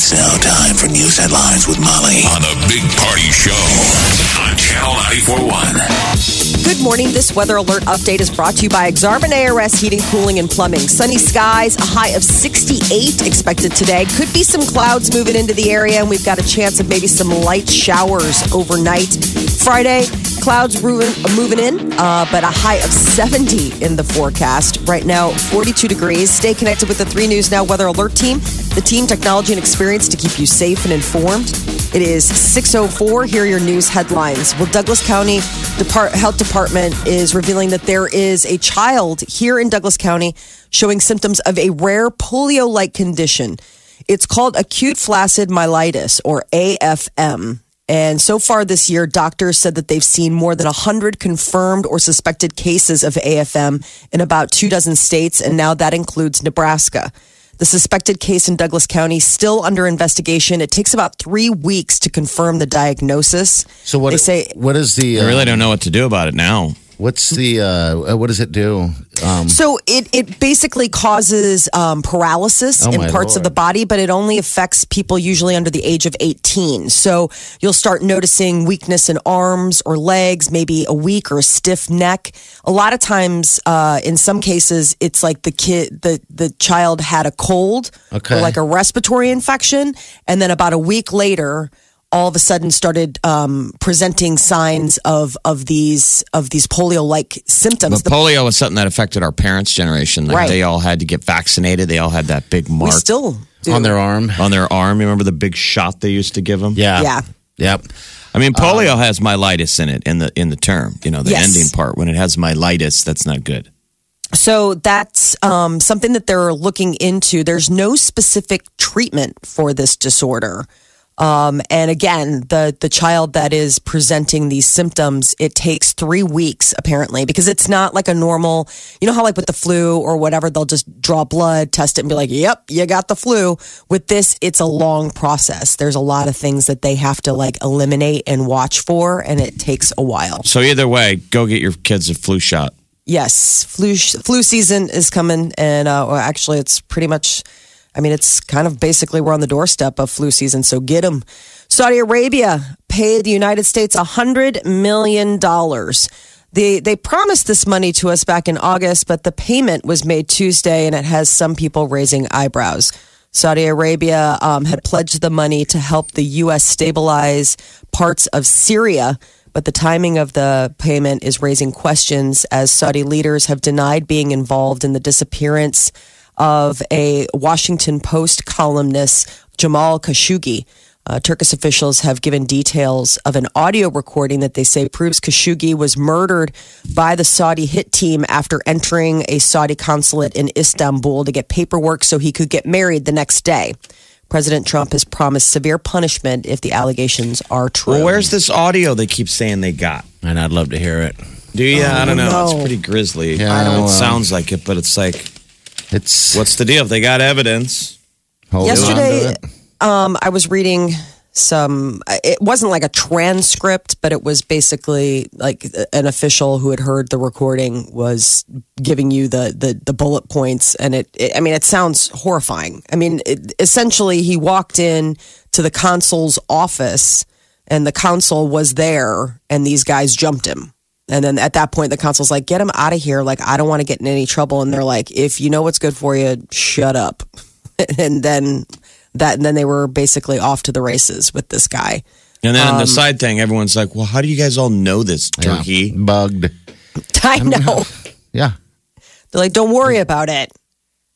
It's now time for news headlines with Molly on a big party show on Channel 941. Good morning. This weather alert update is brought to you by Exarban ARS Heating, Cooling, and Plumbing. Sunny skies, a high of 68 expected today. Could be some clouds moving into the area, and we've got a chance of maybe some light showers overnight. Friday, clouds moving, moving in, uh, but a high of 70 in the forecast. Right now, 42 degrees. Stay connected with the 3 News Now Weather Alert team, the team, technology, and experience to keep you safe and informed. It is 6.04. Here are your news headlines. Well, Douglas County Depart- Health Department is revealing that there is a child here in Douglas County showing symptoms of a rare polio-like condition. It's called acute flaccid myelitis, or AFM. And so far this year, doctors said that they've seen more than 100 confirmed or suspected cases of AFM in about two dozen states, and now that includes Nebraska. The suspected case in Douglas County still under investigation. It takes about three weeks to confirm the diagnosis. So what they say? What is the? I really uh, don't know what to do about it now. What's the? Uh, what does it do? Um, So it, it basically causes um, paralysis Oh, in parts of the body, but it only affects people usually under the age of 18. So you'll start noticing weakness in arms or legs, maybe a weak or a stiff neck. A lot of times, uh, in some cases, it's like the kid, the, the child had a cold Okay. or like a respiratory infection. And then about a week later, all of a sudden started um, presenting signs of of these of these polio like symptoms. But polio was something that affected our parents' generation. Like Right. they all had to get vaccinated. They all had that big we mark still do. on their arm. on their arm. You remember the big shot they used to give them? Yeah. Yeah. Yep. I mean, polio has myelitis in it in the in the term. You know, the Yes. ending part. When it has myelitis, that's not good. So that's um, something that they're looking into. There's no specific treatment for this disorder. Um, and again, the the child that is presenting these symptoms, it takes three weeks apparently because it's not like a normal. You know how like with the flu or whatever, they'll just draw blood, test it, and be like, "Yep, you got the flu." With this, it's a long process. There's a lot of things that they have to like eliminate and watch for, and it takes a while. So either way, go get your kids a flu shot. Yes, flu flu season is coming, and uh, well, actually, it's pretty much. I mean, it's kind of basically we're on the doorstep of flu season, so get them. Saudi Arabia paid the United States a hundred million dollars. They they promised this money to us back in August, but the payment was made Tuesday, and it has some people raising eyebrows. Saudi Arabia um, had pledged the money to help the U.S. stabilize parts of Syria, but the timing of the payment is raising questions as Saudi leaders have denied being involved in the disappearance of a Washington Post columnist, Jamal Khashoggi. Uh, Turkish officials have given details of an audio recording that they say proves Khashoggi was murdered by the Saudi hit team after entering a Saudi consulate in Istanbul to get paperwork so he could get married the next day. President Trump has promised severe punishment if the allegations are true. Well, where's this audio they keep saying they got? And I'd love to hear it. Do you? I don't know. no. It's pretty grisly. Yeah, I know well- it sounds like it, but it's like, It's what's the deal? If they got evidence. hold Yesterday, um, I was reading some. It wasn't like a transcript, but it was basically like an official who had heard the recording was giving you the the, the bullet points, and it, it. I mean, it sounds horrifying. I mean, it, essentially, he walked in to the consul's office, and the consul was there, and these guys jumped him. And then at that point, the consul's like, "Get him out of here! Like, I don't want to get in any trouble." And they're like, "If you know what's good for you, shut up." and then that and then they were basically off to the races with this guy. And then on Um, the side thing, everyone's like, well, how do you guys all know this, Yeah. Turkey? bugged. I know. Yeah. They're like, don't worry about it.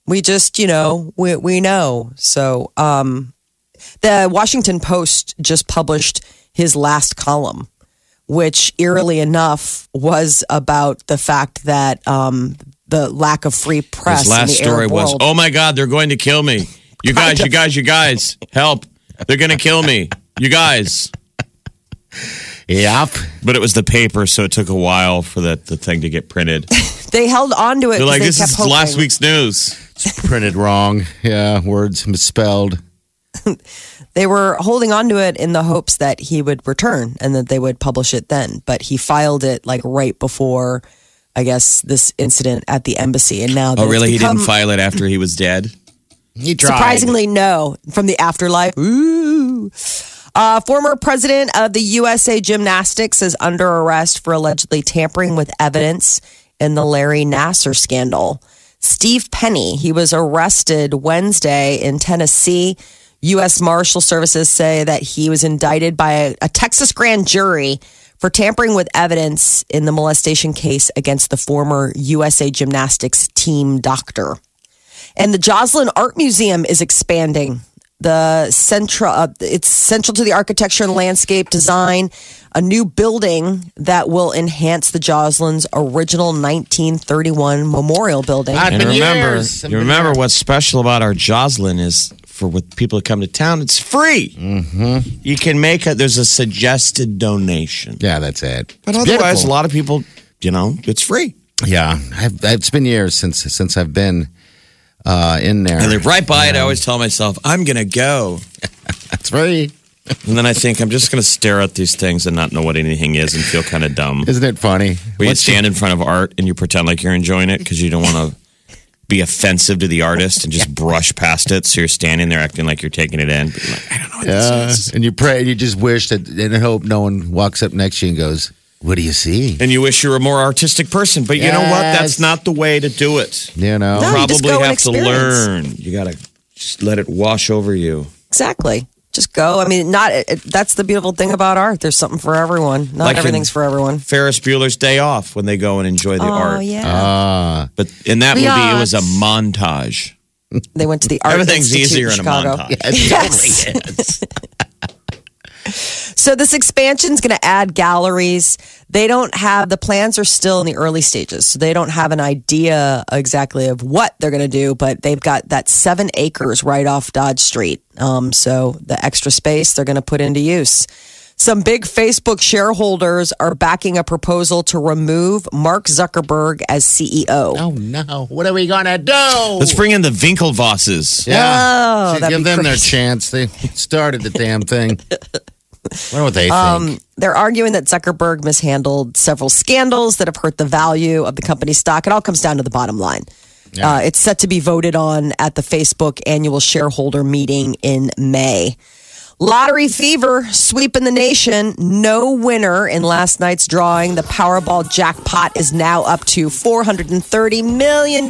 We just, you know, we we know. So, um, the Washington Post just published his last column, which eerily enough was about the fact that um, the lack of free press. His last in the story Arab was, world. oh my God, they're going to kill me. You guys, you guys, you guys, help. They're gonna kill me, you guys. Yep. But it was the paper, so it took a while for that the thing to get printed. They held on to it. They're 'cause like, they this kept is hoping. last week's news. It's Printed wrong. Yeah, words misspelled. They were holding on to it in the hopes that he would return and that they would publish it then. But he filed it like right before, I guess, this incident at the embassy. And now, Oh, it's really? He didn't file it after he was dead. He tried. Surprisingly, no. From the afterlife. Ooh. Uh, former president of the USA Gymnastics is under arrest for allegedly tampering with evidence in the Larry Nassar scandal. Steve Penny, he was arrested Wednesday in Tennessee. U.S. Marshal Services say that he was indicted by a, a Texas grand jury for tampering with evidence in the molestation case against the former USA Gymnastics team doctor. And the Joslyn Art Museum is expanding. The central, uh, it's central to the architecture and landscape design. A new building that will enhance the Joslyn's original 1931 memorial building. I've And been remember, years. You remember what's special about our Joslyn is for with people that come to town, it's free. Mm-hmm. You can make a there's a suggested donation, Yeah, that's it. but It's otherwise, beautiful. a lot of people, you know, it's free. Yeah, I've, it's been years since since I've been uh, in there. I live right by it. I always tell myself I'm gonna go, It's free. and then I think I'm just gonna stare at these things and not know what anything is and feel kind of dumb. Isn't it funny? Where you stand in front of art and you pretend like you're enjoying it because you don't want to be offensive to the artist and just brush past it. So you're standing there acting like you're taking it in. But you're like, I don't know what Yeah, this is. and you pray, and you just wish that, and hope no one walks up next to you and goes, "What do you see?" And you wish you were a more artistic person. But you know what? That's not the way to do it. You know, No. you just Probably go and have to learn. You got to just let it wash over you. Exactly. Just go. I mean, not. It, that's the beautiful thing about art. There's something for everyone. Not Like in- everything's for everyone. Ferris Bueller's Day Off when they go and enjoy the art. Oh yeah. ah, But in that The movie, it was a arts. montage. they went to the art. Everything's Institute easier in a Chicago. montage. Yes. So this expansion is going to add galleries. They don't have the plans are still in the early stages. So they don't have an idea exactly of what they're going to do, but they've got that seven acres right off Dodge Street. Um, so the extra space they're going to put into use. Some big Facebook shareholders are backing a proposal to remove Mark Zuckerberg as CEO. oh no! What are we gonna do? Let's bring in the Winklevosses. yeah, Oh, give be them their chance. They started the damn thing. Wonder what they think. Um, they're arguing that Zuckerberg mishandled several scandals that have hurt the value of the company's stock. It all comes down to the bottom line. Uh, it's set to be voted on at the Facebook annual shareholder meeting in May. Lottery fever sweeping the nation. No winner in last night's drawing. The Powerball jackpot is now up to $430 million.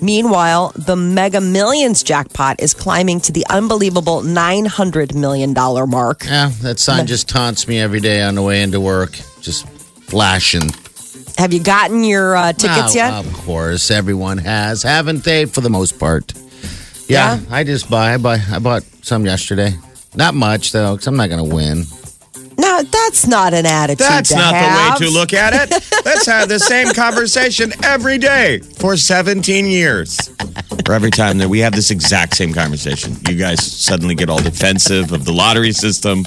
Meanwhile, the Mega Millions jackpot is climbing to the unbelievable $900 million mark. yeah, that sign just taunts me every day on the way into work. Just flashing. Have you gotten your uh, tickets Oh, yet? Of course, everyone has, haven't they? For the most part. Yeah, Yeah. I just buy. I buy. I bought some yesterday. Not much though, because I'm not going to win. No, that's not an attitude. That's to not have. the way to look at it. Let's have the same conversation every day for 17 years. For every time that we have this exact same conversation, you guys suddenly get all defensive of the lottery system.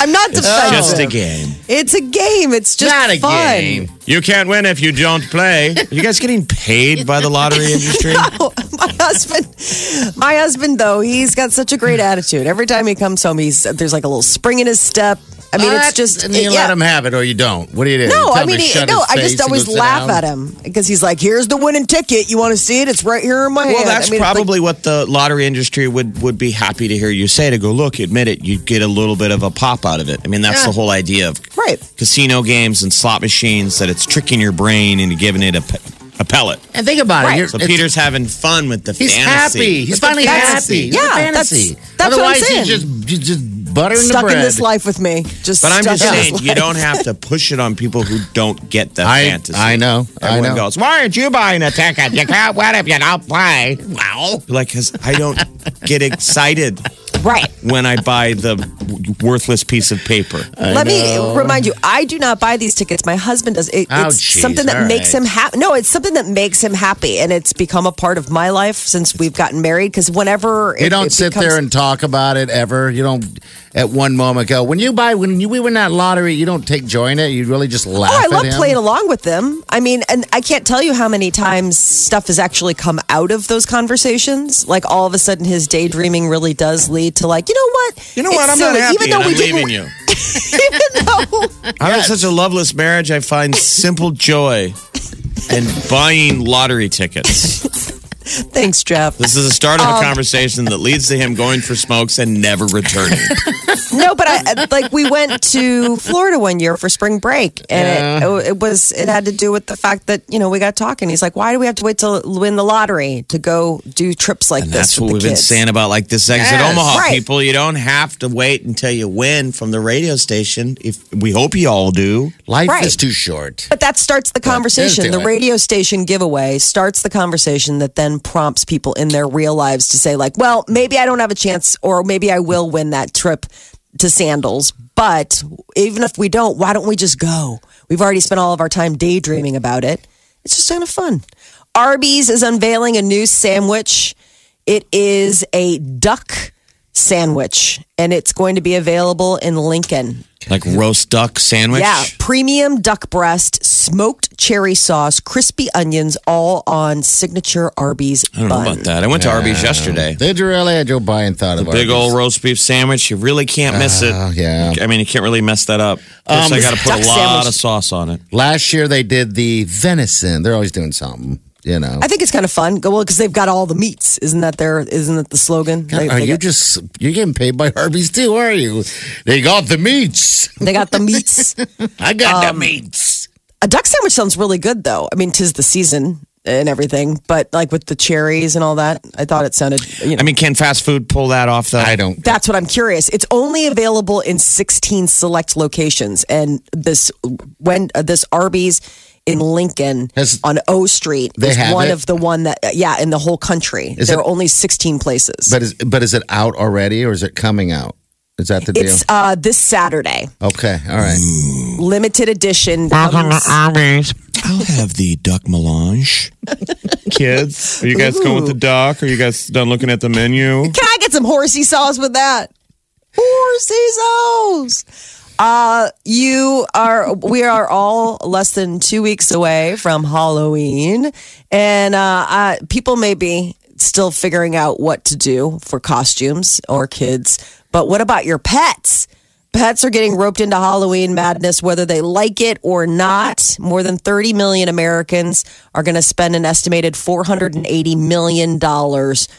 I'm not It's defensive. just a game. It's a game. It's just not a fun. game. You can't win if you don't play. Are you guys getting paid by the lottery industry? no, my husband, my husband though, he's got such a great attitude. Every time he comes home, he's there's like a little spring in his step. I mean, it's just And you yeah. let him have it or you don't. What do you do? No, You I mean, he, no. I just always laugh down? at him because he's like, "Here's the winning ticket. You want to see it? It's right here in my hand." Well, that's I mean, it's like- probably what the lottery industry would, would be happy to hear you say to go, look, admit it, you get a little bit of a pop out of it. I mean, that's Yeah. the whole idea of right. casino games and slot machines that it's tricking your brain into giving it a, pe- a pellet. And think about Right. it. So Peter's having fun with the He's fantasy. happy. He's finally happy. Yeah, a that's- fantasy. that's what I'm saying. he's just just, just buttering Stuck the bread. in this life with me. Just But I'm stuck just in this saying, you life. don't have to push it on people who don't get the I- fantasy. I know. I Everyone know. goes, why aren't you buying a ticket? You can't win if you don't play. Well, like, because I don't get excited. Right. when I buy the worthless piece of paper. Let me remind you, I do not buy these tickets. My husband does. It, Oh, it's geez, something that all makes right. him happy. No, it's something that makes him happy, and it's become a part of my life since we've gotten married. Because whenever You it- don't it sit becomes- there and talk about it ever. You don't at one moment go when you buy when you we win that lottery. You don't take joy in it. You really just laugh. Oh, I at love him. playing along with them. I mean, and I can't tell you how many times stuff has actually come out of those conversations. Like all of a sudden, his daydreaming really does lead to like, you know what? You know It's what? I'm silly. not happy Even though and we I'm didn't, leaving you. even though I'm in such a loveless marriage. I find simple joy in buying lottery tickets. thanks, Jeff. This is the start Um, of a conversation that leads to him going for smokes and never returning. No, but I like we went to Florida one year for spring break, and it, it was it had to do with the fact that you know we got talking. He's like, "Why do we have to wait till win the lottery to go do trips like And this?" that's with what the we've been saying about like this exit Yes. Omaha Right. people. You don't have to wait until you win from the radio station. If we hope you all do. Life Right. is too short. But that starts the conversation. The radio station giveaway starts the conversation that then prompts people in their real lives to say, like, well, maybe I don't have a chance, or maybe I will win that trip to Sandals. But even if we don't, why don't we just go? We've already spent all of our time daydreaming about it. It's just kind of fun. Arby's is unveiling a new sandwich. It is a duck sandwich, and it's going to be available in Lincoln. Like roast duck sandwich. Yeah, premium duck breast, smoked cherry sauce, crispy onions, all on signature Arby's I don't know about that. I went to Arby's yesterday. Did you really? I Joe Biden thought of it. Big old roast beef sandwich. You really can't miss it. Oh, yeah. I mean, you can't really mess that up. Plus, um, I got to put a lot sandwich- of sauce on it. Last year they did the venison. They're always doing something. You know. I think it's kind of fun. Go well because they've got all the meats. Isn't that their? Isn't that the slogan? They, are they you got, just you're getting paid by Arby's too? Are you? They got the meats. they got the meats. I got Um, the meats. A duck sandwich sounds really good though. I mean, tis the season and everything, but like with the cherries and all that, I thought it sounded. You know, I mean, can fast food pull that off, though? I don't. That's what I'm curious. It's only available in 16 select locations, and this when uh, this Arby's in Lincoln Has- on O Street They is have one it? of the one that yeah in the whole country. Is there it- are only 16 places. But is but is it out already or is it coming out? Is that the deal? it's uh, this Saturday, okay, all right. limited edition. comes- I'll have the duck melange. Kids, are you guys going with the duck? Are you guys done looking at the menu? Can I get some horsey sauce with that? Horsey sauce. Uh, you are, we are all less than two weeks away from Halloween. And, uh, uh, people may be still figuring out what to do for costumes or kids. But what about your pets? Pets are getting roped into Halloween madness, whether they like it or not. More than 30 million Americans are going to spend an estimated $480 million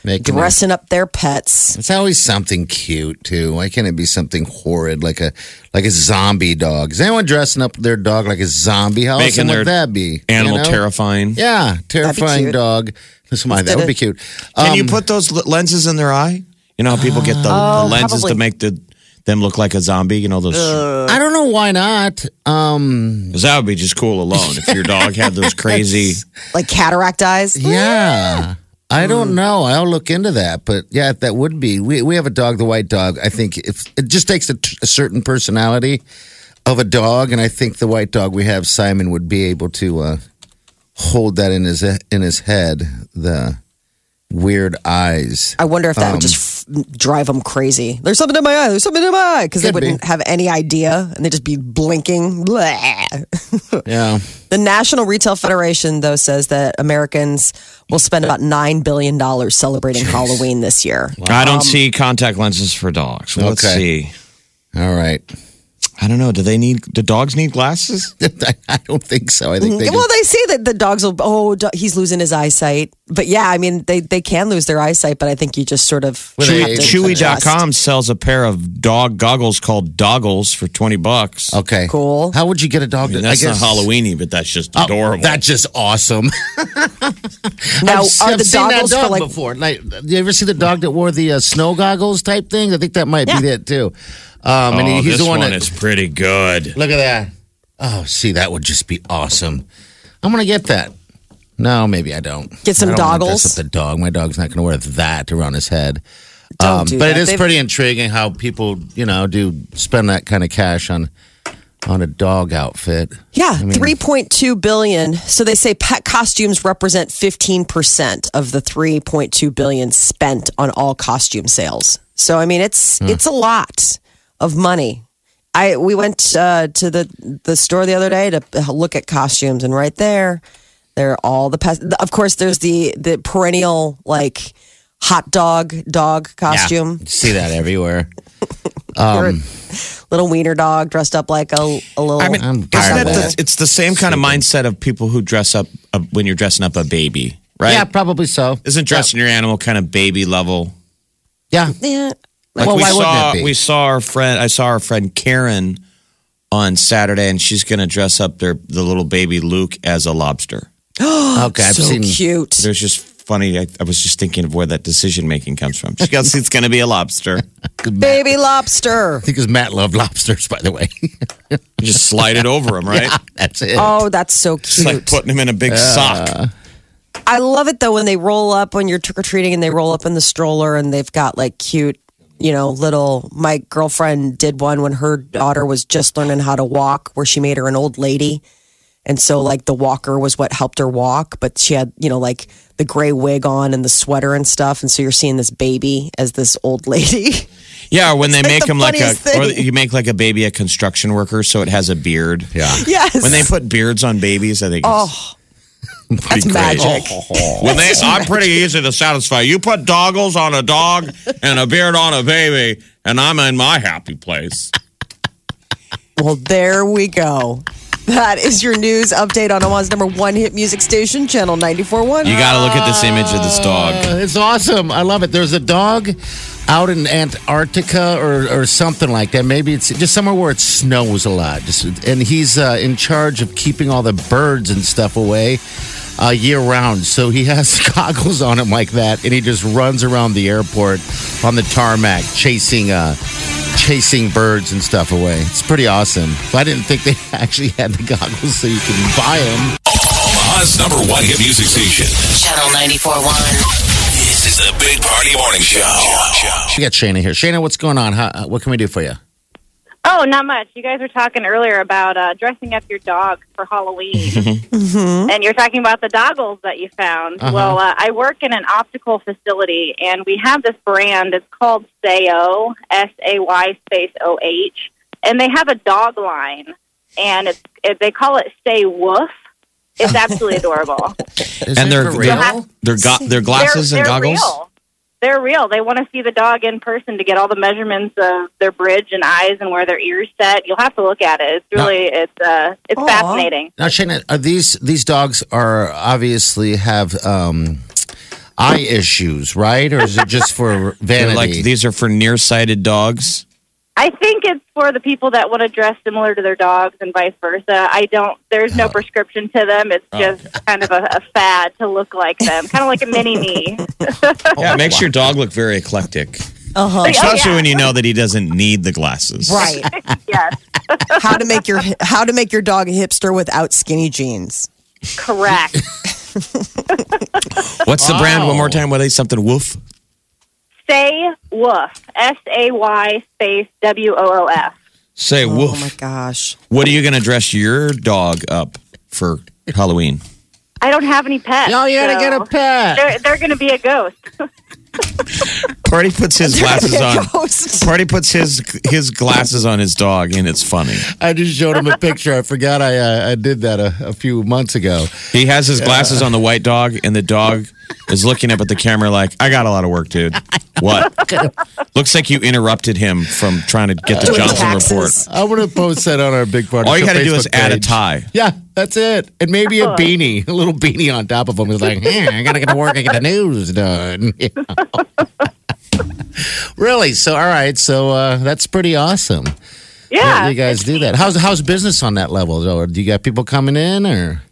Making dressing up their pets. It's always something cute too. Why can't it be something horrid like a like a zombie dog? Is anyone dressing up their dog like a zombie? How Making awesome their would that be? Animal You know? terrifying. Yeah, terrifying dog. Listen, my, that would be cute. Can you Um, put those lenses in their eye? You know how people get the, the lenses probably. to make the them look like a zombie. You know those. I don't know why not. Um, Because that would be just cool alone. If your dog had those crazy. Like cataract eyes. yeah. I Hmm. don't know. I'll look into that, but yeah, that would be. We we have a dog, the white dog. I think if it just takes a, a certain personality of a dog, and I think the white dog we have, Simon, would be able to uh, hold that in his in his head. The weird eyes. I wonder if that Um, would just f- drive them crazy. There's something in my eye. There's something in my eye because they wouldn't have any idea and they'd just be blinking. Yeah. The National Retail Federation, though, says that Americans will spend about $9 billion celebrating Halloween this year. I don't see contact lenses for dogs. Let's Okay. see. All right. I don't know. Do they need? Do dogs need glasses? I don't think so. I think they well, just, they say that the dogs will, oh, do- he's losing his eyesight. But yeah, I mean, they, they can lose their eyesight, but I think you just sort of. Well, have they- to Chewy- adjust. Chewy.com sells a pair of dog goggles called Doggles for 20 bucks. okay. Cool. How would you get a dog? I mean, to, that's I not guess, Halloweeny, but that's just Oh, adorable. that's just awesome. Now, I've, are I've the seen that doggles dog for like. before. Like, you ever see the dog that wore the uh, snow goggles type thing? I think that might Yeah. be it too. Um, oh, and he- he's this the one, one that. is pretty good. Look at that. Oh, see, that would just be awesome. I'm gonna get that. No, maybe I don't. Get some I don't doggles? Dress up the dog. My dog's not gonna wear that around his head. Don't Um, do but that. it is They've- pretty intriguing how people, you know, do spend that kind of cash on on a dog outfit. Yeah, 3.2 billion. So they say pet costumes represent 15% of the 3.2 billion spent on all costume sales. So I mean it's Hmm. it's a lot of money. I we went uh, to the the store the other day to look at costumes and right there there are all the pet of course there's the the perennial like hot dog dog costume. You see that everywhere. Your little wiener dog dressed up like a, a little I mean, isn't that the, it's the same kind of mindset of people who dress up uh, when you're dressing up a baby, right? Yeah, probably so. Isn't dressing your animal kind of baby level? Yeah. yeah. Like Well, we why wouldn't saw, it be? we saw our friend. I saw our friend Karen on Saturday, and she's going to dress up their the little baby Luke as a lobster. Okay, I've so seen. cute. There's just funny. I, I was just thinking of where that decision making comes from. She goes, "It's going to be a lobster." Baby lobster. I think because Matt loved lobsters, by the way. You just slide it over him, right? yeah, that's it. Oh, that's so It's like cute. putting him in a big sock. I love it though when they roll up when you're trick or treating and they roll up in the stroller and they've got like cute, you know, little. My girlfriend did one when her daughter was just learning how to walk, where she made her an old lady. And so, like, the walker was what helped her walk, but she had, you know, like the gray wig on and the sweater and stuff. And so you're seeing this baby as this old lady. Yeah, when they like make the him like a, funniest or you make like a baby a construction worker, so it has a beard. yeah. yes. When they put beards on babies, I think Oh, it's that's pretty great. magic. When they, I'm pretty easy to satisfy. You put doggles on a dog and a beard on a baby, and I'm in my happy place. Well, there we go. That is your news update on Omaha's number one hit music station, Channel 94.1. You got to look at this image of this dog. Uh, It's awesome. I love it. There's a dog out in Antarctica or, or something like that. Maybe it's just somewhere where it snows a lot. Just, and he's uh, in charge of keeping all the birds and stuff away uh, year round. So he has goggles on him like that, and he just runs around the airport on the tarmac chasing. Uh, Chasing birds and stuff away. It's pretty awesome. But I didn't think they actually had the goggles so you can buy them. Omaha's number one hit music station. Channel 94.1. This is the Big Party Morning Show. We got Shayna here. Shayna, what's going on? How, what can we do for you? Oh, not much. You guys were talking earlier about uh, dressing up your dog for Halloween, and you're talking about the doggles that you found. Uh-huh. Well, uh, I work in an optical facility, and we have this brand. It's called Sayo, S A Y space O H, and they have a dog line, and it's it, they call it Say Woof. It's absolutely adorable. Is And they're for they're, real? they're, go- they're glasses they're, and they're goggles. Real. They're real. They want to see the dog in person to get all the measurements of their bridge and eyes and where their ears set. You'll have to look at it. It's really it's uh it's Aw. fascinating. Now, Shayna, are these these dogs are obviously have um, eye issues, right? Or is it just for They're vanity? like these are for nearsighted dogs. I think it's for the people that want to dress similar to their dogs and vice versa. I don't. There's no prescription to them. It's just kind of a, a fad to look like them, kind of like a mini me. yeah, it makes your dog look very eclectic. Uh-huh. Especially yeah. when you know that he doesn't need the glasses. Right. yes, how to make your how to make your dog a hipster without skinny jeans. correct. What's the brand? One more time. What is something? Woof. Say woof. S A Y space W O O F. Say woof. Oh my gosh. What are you going to dress your dog up for Halloween? I don't have any pets. oh, you gotta so get a pet. They're they're going to be a ghost. Party puts his glasses on. Party puts his his glasses on his dog, and it's funny. I just showed him a picture. I forgot I uh, I did that a, a few months ago. He has his glasses on the white dog, and the dog is looking up at the camera like, "I got a lot of work, dude." What? Looks like you interrupted him from trying to get the Johnson report. I'm gonna post that on our big party. All you Show got to do is Facebook add a page. tie. Yeah, that's it, and maybe a beanie, a little beanie on top of him. He's like, "Eh, I gotta get to work and get the news done. really? So, all right. So uh, that's pretty awesome. Yeah, that you guys do that. How's how's business on that level? Though? Do you got people coming in, or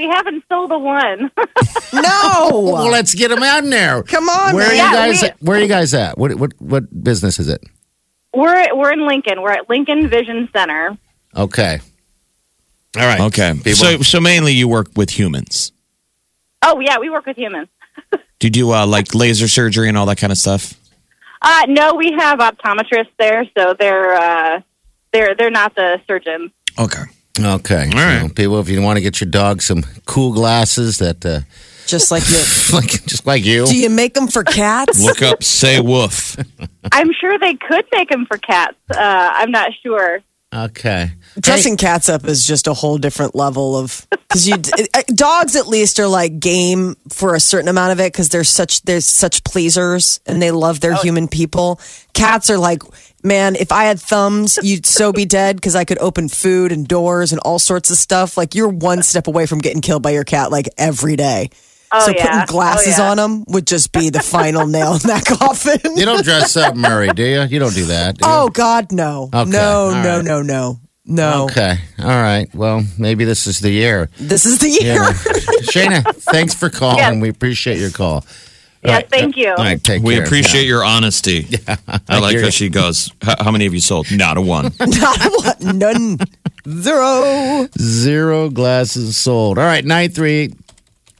we haven't sold a one. no. well, No. let's get them out in there. Come on, Where are you Yeah, guys? we- where are you guys at? What what what business is it? we're we're in Lincoln. We're at Lincoln Vision Center. Okay. All right. Okay. People. So so mainly you work with humans. Oh yeah, we work with humans. Do you do uh, like laser surgery and all that kind of stuff? Uh, no, we have optometrists there, so they're uh, they're they're not the surgeons. Okay. Okay. All right. So, people, if you want to get your dog some cool glasses that, uh, Just like you. like, just like you. Do you make them for cats? Look up say woof. I'm sure they could make them for cats. Uh, I'm not sure. Okay. Dressing cats up is just a whole different level of because you uh, dogs at least are like game for a certain amount of it because they're such they're such pleasers and they love their human people. Cats are like, man, if I had thumbs, you'd so be dead because I could open food and doors and all sorts of stuff. Like you're one step away from getting killed by your cat like every day. Oh, so yeah. putting glasses Oh, yeah. on them would just be the final nail in that coffin. You don't dress up Murray, do you? You don't do that. do? Oh God, no, Okay, no, all no, right. no, no, no. Okay. All right. Well, maybe this is the year. This is the year. Yeah. Shayna, thanks for calling. Yes. We appreciate your call. Yes, thank you. All right. Take We care. appreciate your honesty. Yeah, I like how you. she goes. How many have you sold? Not a one. Not a one, none, zero. Zero glasses sold. All right, 938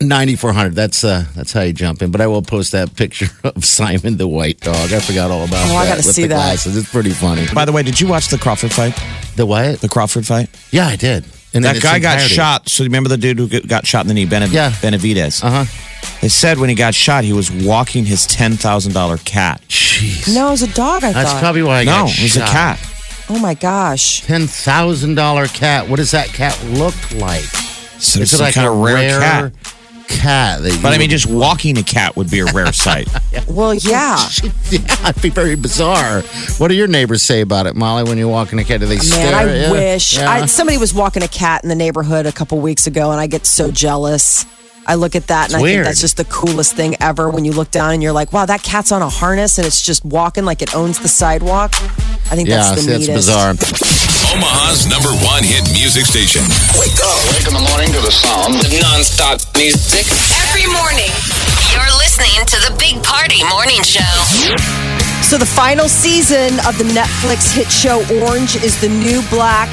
9400. That's uh that's how you jump in. But I will post that picture of Simon the white dog. I forgot all about Oh, that. I gotta with see the that. glasses. It's pretty funny. By the way, did you watch the Crawford fight? The what? The Crawford fight? Yeah, I did. And that its guy got shot. So remember the dude who got shot in the knee, Benav- Yeah. Benavidez? Uh-huh. They said when he got shot, he was walking his $10,000 cat. Jeez. No, it was a dog. I thought. That's thought. probably why I no, got it was a cat. oh my gosh. Ten thousand dollar cat. What does that cat look like? So Is it's it like kind a of rare, cat. Cat. that you But I mean, just walking a cat would be a rare sight. Well, yeah. yeah, it'd be very bizarre. What do your neighbors say about it, Molly? When you're walking a cat, do they Man, stare? I at you? wish Yeah. I, somebody was walking a cat in the neighborhood a couple weeks ago, and I get so jealous. I look at that and I weird. think that's just the coolest thing ever. When you look down and you're like, "Wow, that cat's on a harness and it's just walking like it owns the sidewalk." I think yeah, that's the see, that's bizarre. Omaha's number one hit music station. Wake up. Wake in the morning to the sound of non-stop music. Every morning, you're listening to the Big Party Morning Show. So the final season of the Netflix hit show Orange is the New Black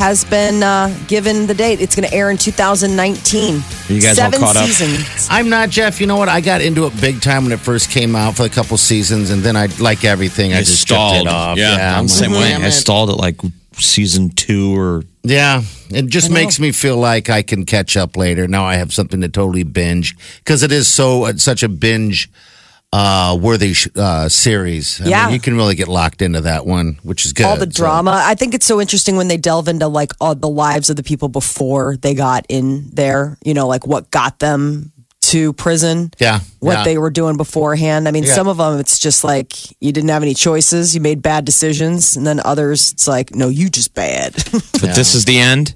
has been uh, given the date. It's going to air in 2019. Are you guys all caught up? seasons. I'm not Jeff. You know what? I got into it big time when it first came out for a couple seasons, and then I like everything. I I just stalled. it off. Yeah, I'm the same like, way. I it. stalled at like season two or Yeah, it just makes me feel like I can catch up later. Now I have something to totally binge because it is so uh, such a binge uh, worthy uh, series. I Yeah. mean, you can really get locked into that one, which is good. all the So- drama. I think it's so interesting when they delve into like all the lives of the people before they got in there. You know, like what got them to prison. Yeah, What yeah. they were doing beforehand. I mean, Yeah. some of them, it's just like you didn't have any choices. You made bad decisions. And then others, it's like, no, you just bad. But this is the end.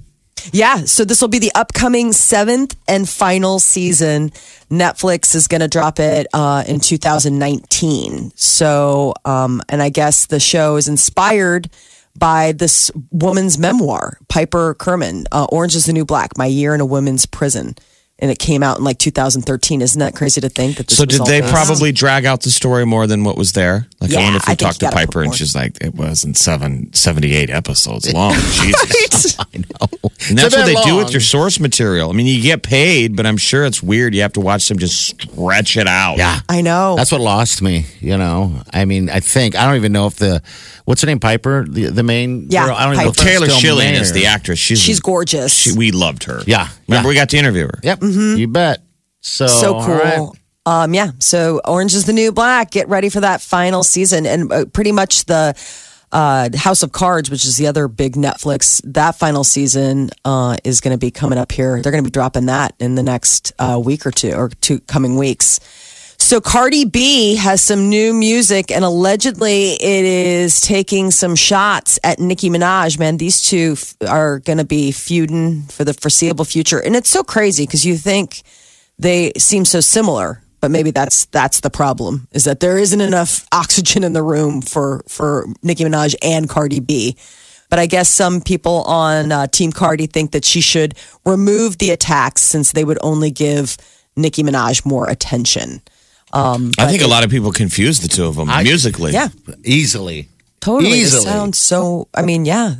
Yeah. So this will be the upcoming seventh and final season. Netflix is going to drop it uh, in 2019. So, um, and I guess the show is inspired by this woman's memoir, Piper Kerman, uh, Orange is the New Black, My Year in a Women's Prison. And it came out in like 2013. Isn't that crazy to think that this So was did all they based- probably drag out the story more than what was there? Like Yeah, I wonder if we think talked to Piper and she's like, it wasn't seven, 78 episodes long. Jesus. I know. And that's what bit they do with your source material. I mean, you get paid, but I'm sure it's weird. You have to watch them just stretch it out. Yeah. I know. That's what lost me, you know. I mean, I think I don't even know if the what's her name, Piper, the the main Yeah, girl. I don't even know Piper. Taylor Schilling is the actress. She's She's gorgeous. She, we loved her. Yeah, Remember, yeah. we got to interview her. Yep, you bet. So so cool. right. Um, yeah. So Orange is the New Black. Get ready for that final season, and uh, pretty much the uh, House of Cards, which is the other big Netflix. That final season uh, is going to be coming up here. They're going to be dropping that in the next uh, week or two, or two coming weeks. So Cardi B has some new music, and allegedly it is taking some shots at Nicki Minaj. Man, these two f- are going to be feuding for the foreseeable future, and it's so crazy because you think they seem so similar, but maybe that's that's the problem is that there isn't enough oxygen in the room for for Nicki Minaj and Cardi B. But I guess some people on uh, Team Cardi think that she should remove the attacks since they would only give Nicki Minaj more attention. Um, I think a lot of people confuse the two of them musically. Yeah, easily. totally. It Easily. sounds so. I mean, yeah.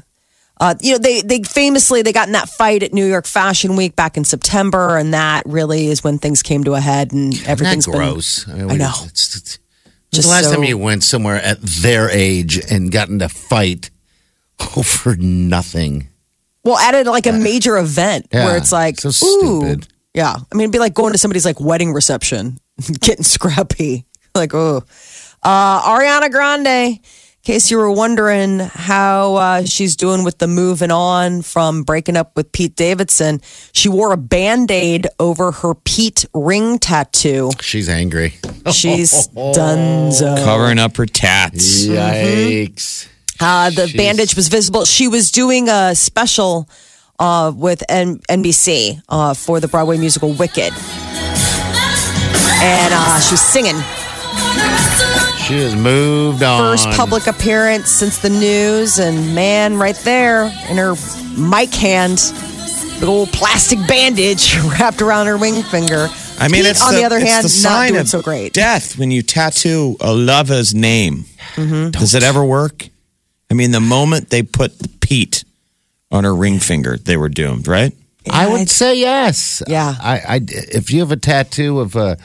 Uh, you know, they they famously they got in that fight at New York Fashion Week back in September, and that really is when things came to a head, and Isn't that everything's been gross. I, mean, I know. It's, it's, Just the last so- time you went somewhere at their age and got into a fight over nothing. Well, at it like a major event Yeah, where it's like, so ooh, stupid. yeah. I mean, it'd be like going to somebody's like wedding reception, getting scrappy. Like, oh, uh, Ariana Grande. In case you were wondering how uh, she's doing with the moving on from breaking up with Pete Davidson, she wore a band aid over her Pete ring tattoo. She's angry. She's donezo. Covering up her tats. Yikes. Uh, the She's- bandage was visible. She was doing a special uh, with N- NBC uh, for the Broadway musical Wicked. And uh, she was singing. She has moved on. First public appearance since the news. And man, right there in her mic hand, the old plastic bandage wrapped around her ring finger. I mean, Pete, it's on the, other it's hand, the not doing of so great. Death when you tattoo a lover's name. Mm-hmm. Does it ever work? I mean, the moment they put Pete on her ring finger, they were doomed, right? I would say yes. Yeah. I, I, if you have a tattoo of a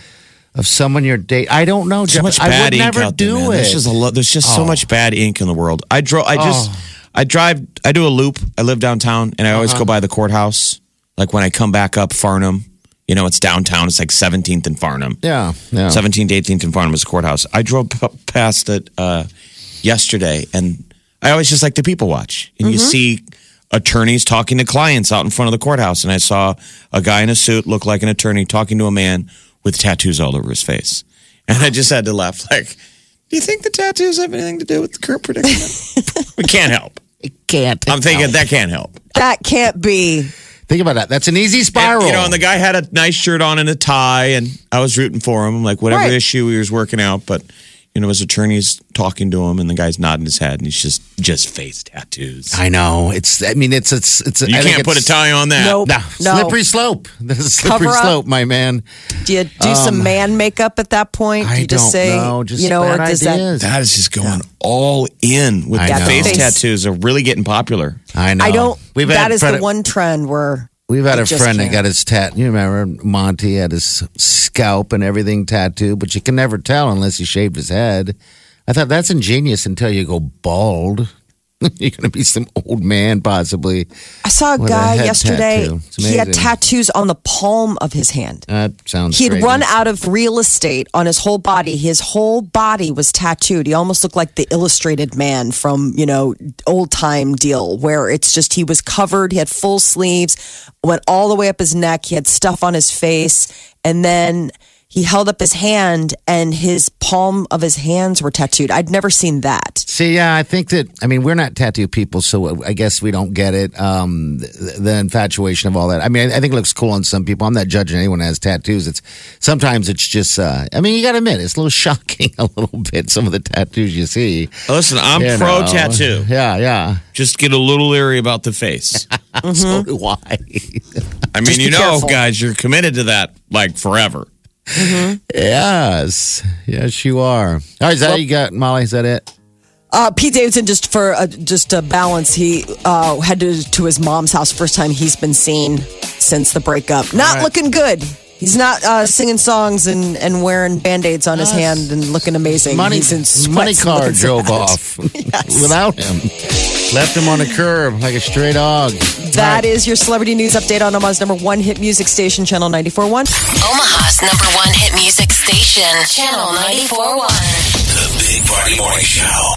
of someone you're dating, I don't know. So Jeff, much I would ink never out there, do man. it. There's just a lo- there's just so Oh. much bad ink in the world. I draw. I just I drive. I do a loop. I live downtown, and I always Uh-huh. go by the courthouse. Like when I come back up Farnam, you know, it's downtown. It's like 17th and Farnam. yeah, yeah. 17th, 18th, and Farnam is the courthouse. I drove p- past it uh, yesterday, and I always just like to people watch. And you see attorneys talking to clients out in front of the courthouse. And I saw a guy in a suit, look like an attorney, talking to a man with tattoos all over his face. And I just had to laugh. Like, do you think the tattoos have anything to do with the current predicament? we can't help. It can't. I'm thinking that can't help. That can't be. Think about that. That's an easy spiral. And, you know, and the guy had a nice shirt on and a tie, and I was rooting for him. Like whatever Right. issue he was working out, but you know, his attorney's talking to him, and the guy's nodding his head, and he's just just face tattoos. I know. It's. I mean, it's. It's. It's. You I can't put a tie on that. Nope. No, No. slippery slope. This is slippery Cover up. slope, my man. Do you do some man makeup at that point? Do Um, I you just don't say, know. Just you know, or bad does ideas. That is just going all in with I the face Face. tattoos are really getting popular. I know. I don't. We've that had is friend- the one trend where We've had I a friend that can't. got his tat. You remember Monty had his scalp and everything tattooed, but you can never tell unless he shaved his head. I thought that's ingenious until you go bald. You're going to be some old man, possibly. I saw a With a guy yesterday. He had tattoos on the palm of his hand. That sounds. He had run out of real estate on his whole body. His whole body was tattooed. He almost looked like the illustrated man from, you know, old time deal where it's just he was covered. He had full sleeves, went all the way up his neck. He had stuff on his face. And then he held up his hand and his palm of his hands were tattooed. I'd never seen that. See, yeah, I think that. I mean, we're not tattoo people, so I guess we don't get it. Um, the, the infatuation of all that. I mean, I, I think it looks cool on some people. I'm not judging anyone that has tattoos. It's sometimes it's just. Uh, I mean, you got to admit, it's a little shocking a little bit. Some of the tattoos you see. Listen, I'm you pro know. tattoo. Yeah, yeah. Just get a little leery about the face. So do I. I mean, Just you know, careful. guys, you're committed to that like forever. Yes, yes, you are. All right, is that all you got, Molly? Is that it? Uh, Pete Davidson, just for uh, just a balance, he uh, headed to his mom's house. First time he's been seen since the breakup. Not right. looking good. He's not uh, singing songs and, and wearing band aids on his hand and looking amazing. Money, He's in sweats money and car looking drove sad. off without him. Left him on the curb like a stray dog. That is your celebrity news update on Omaha's number one hit music station, Channel 94.1. Omaha's number one hit music station, Channel 94.1. The Big Party Morning Show.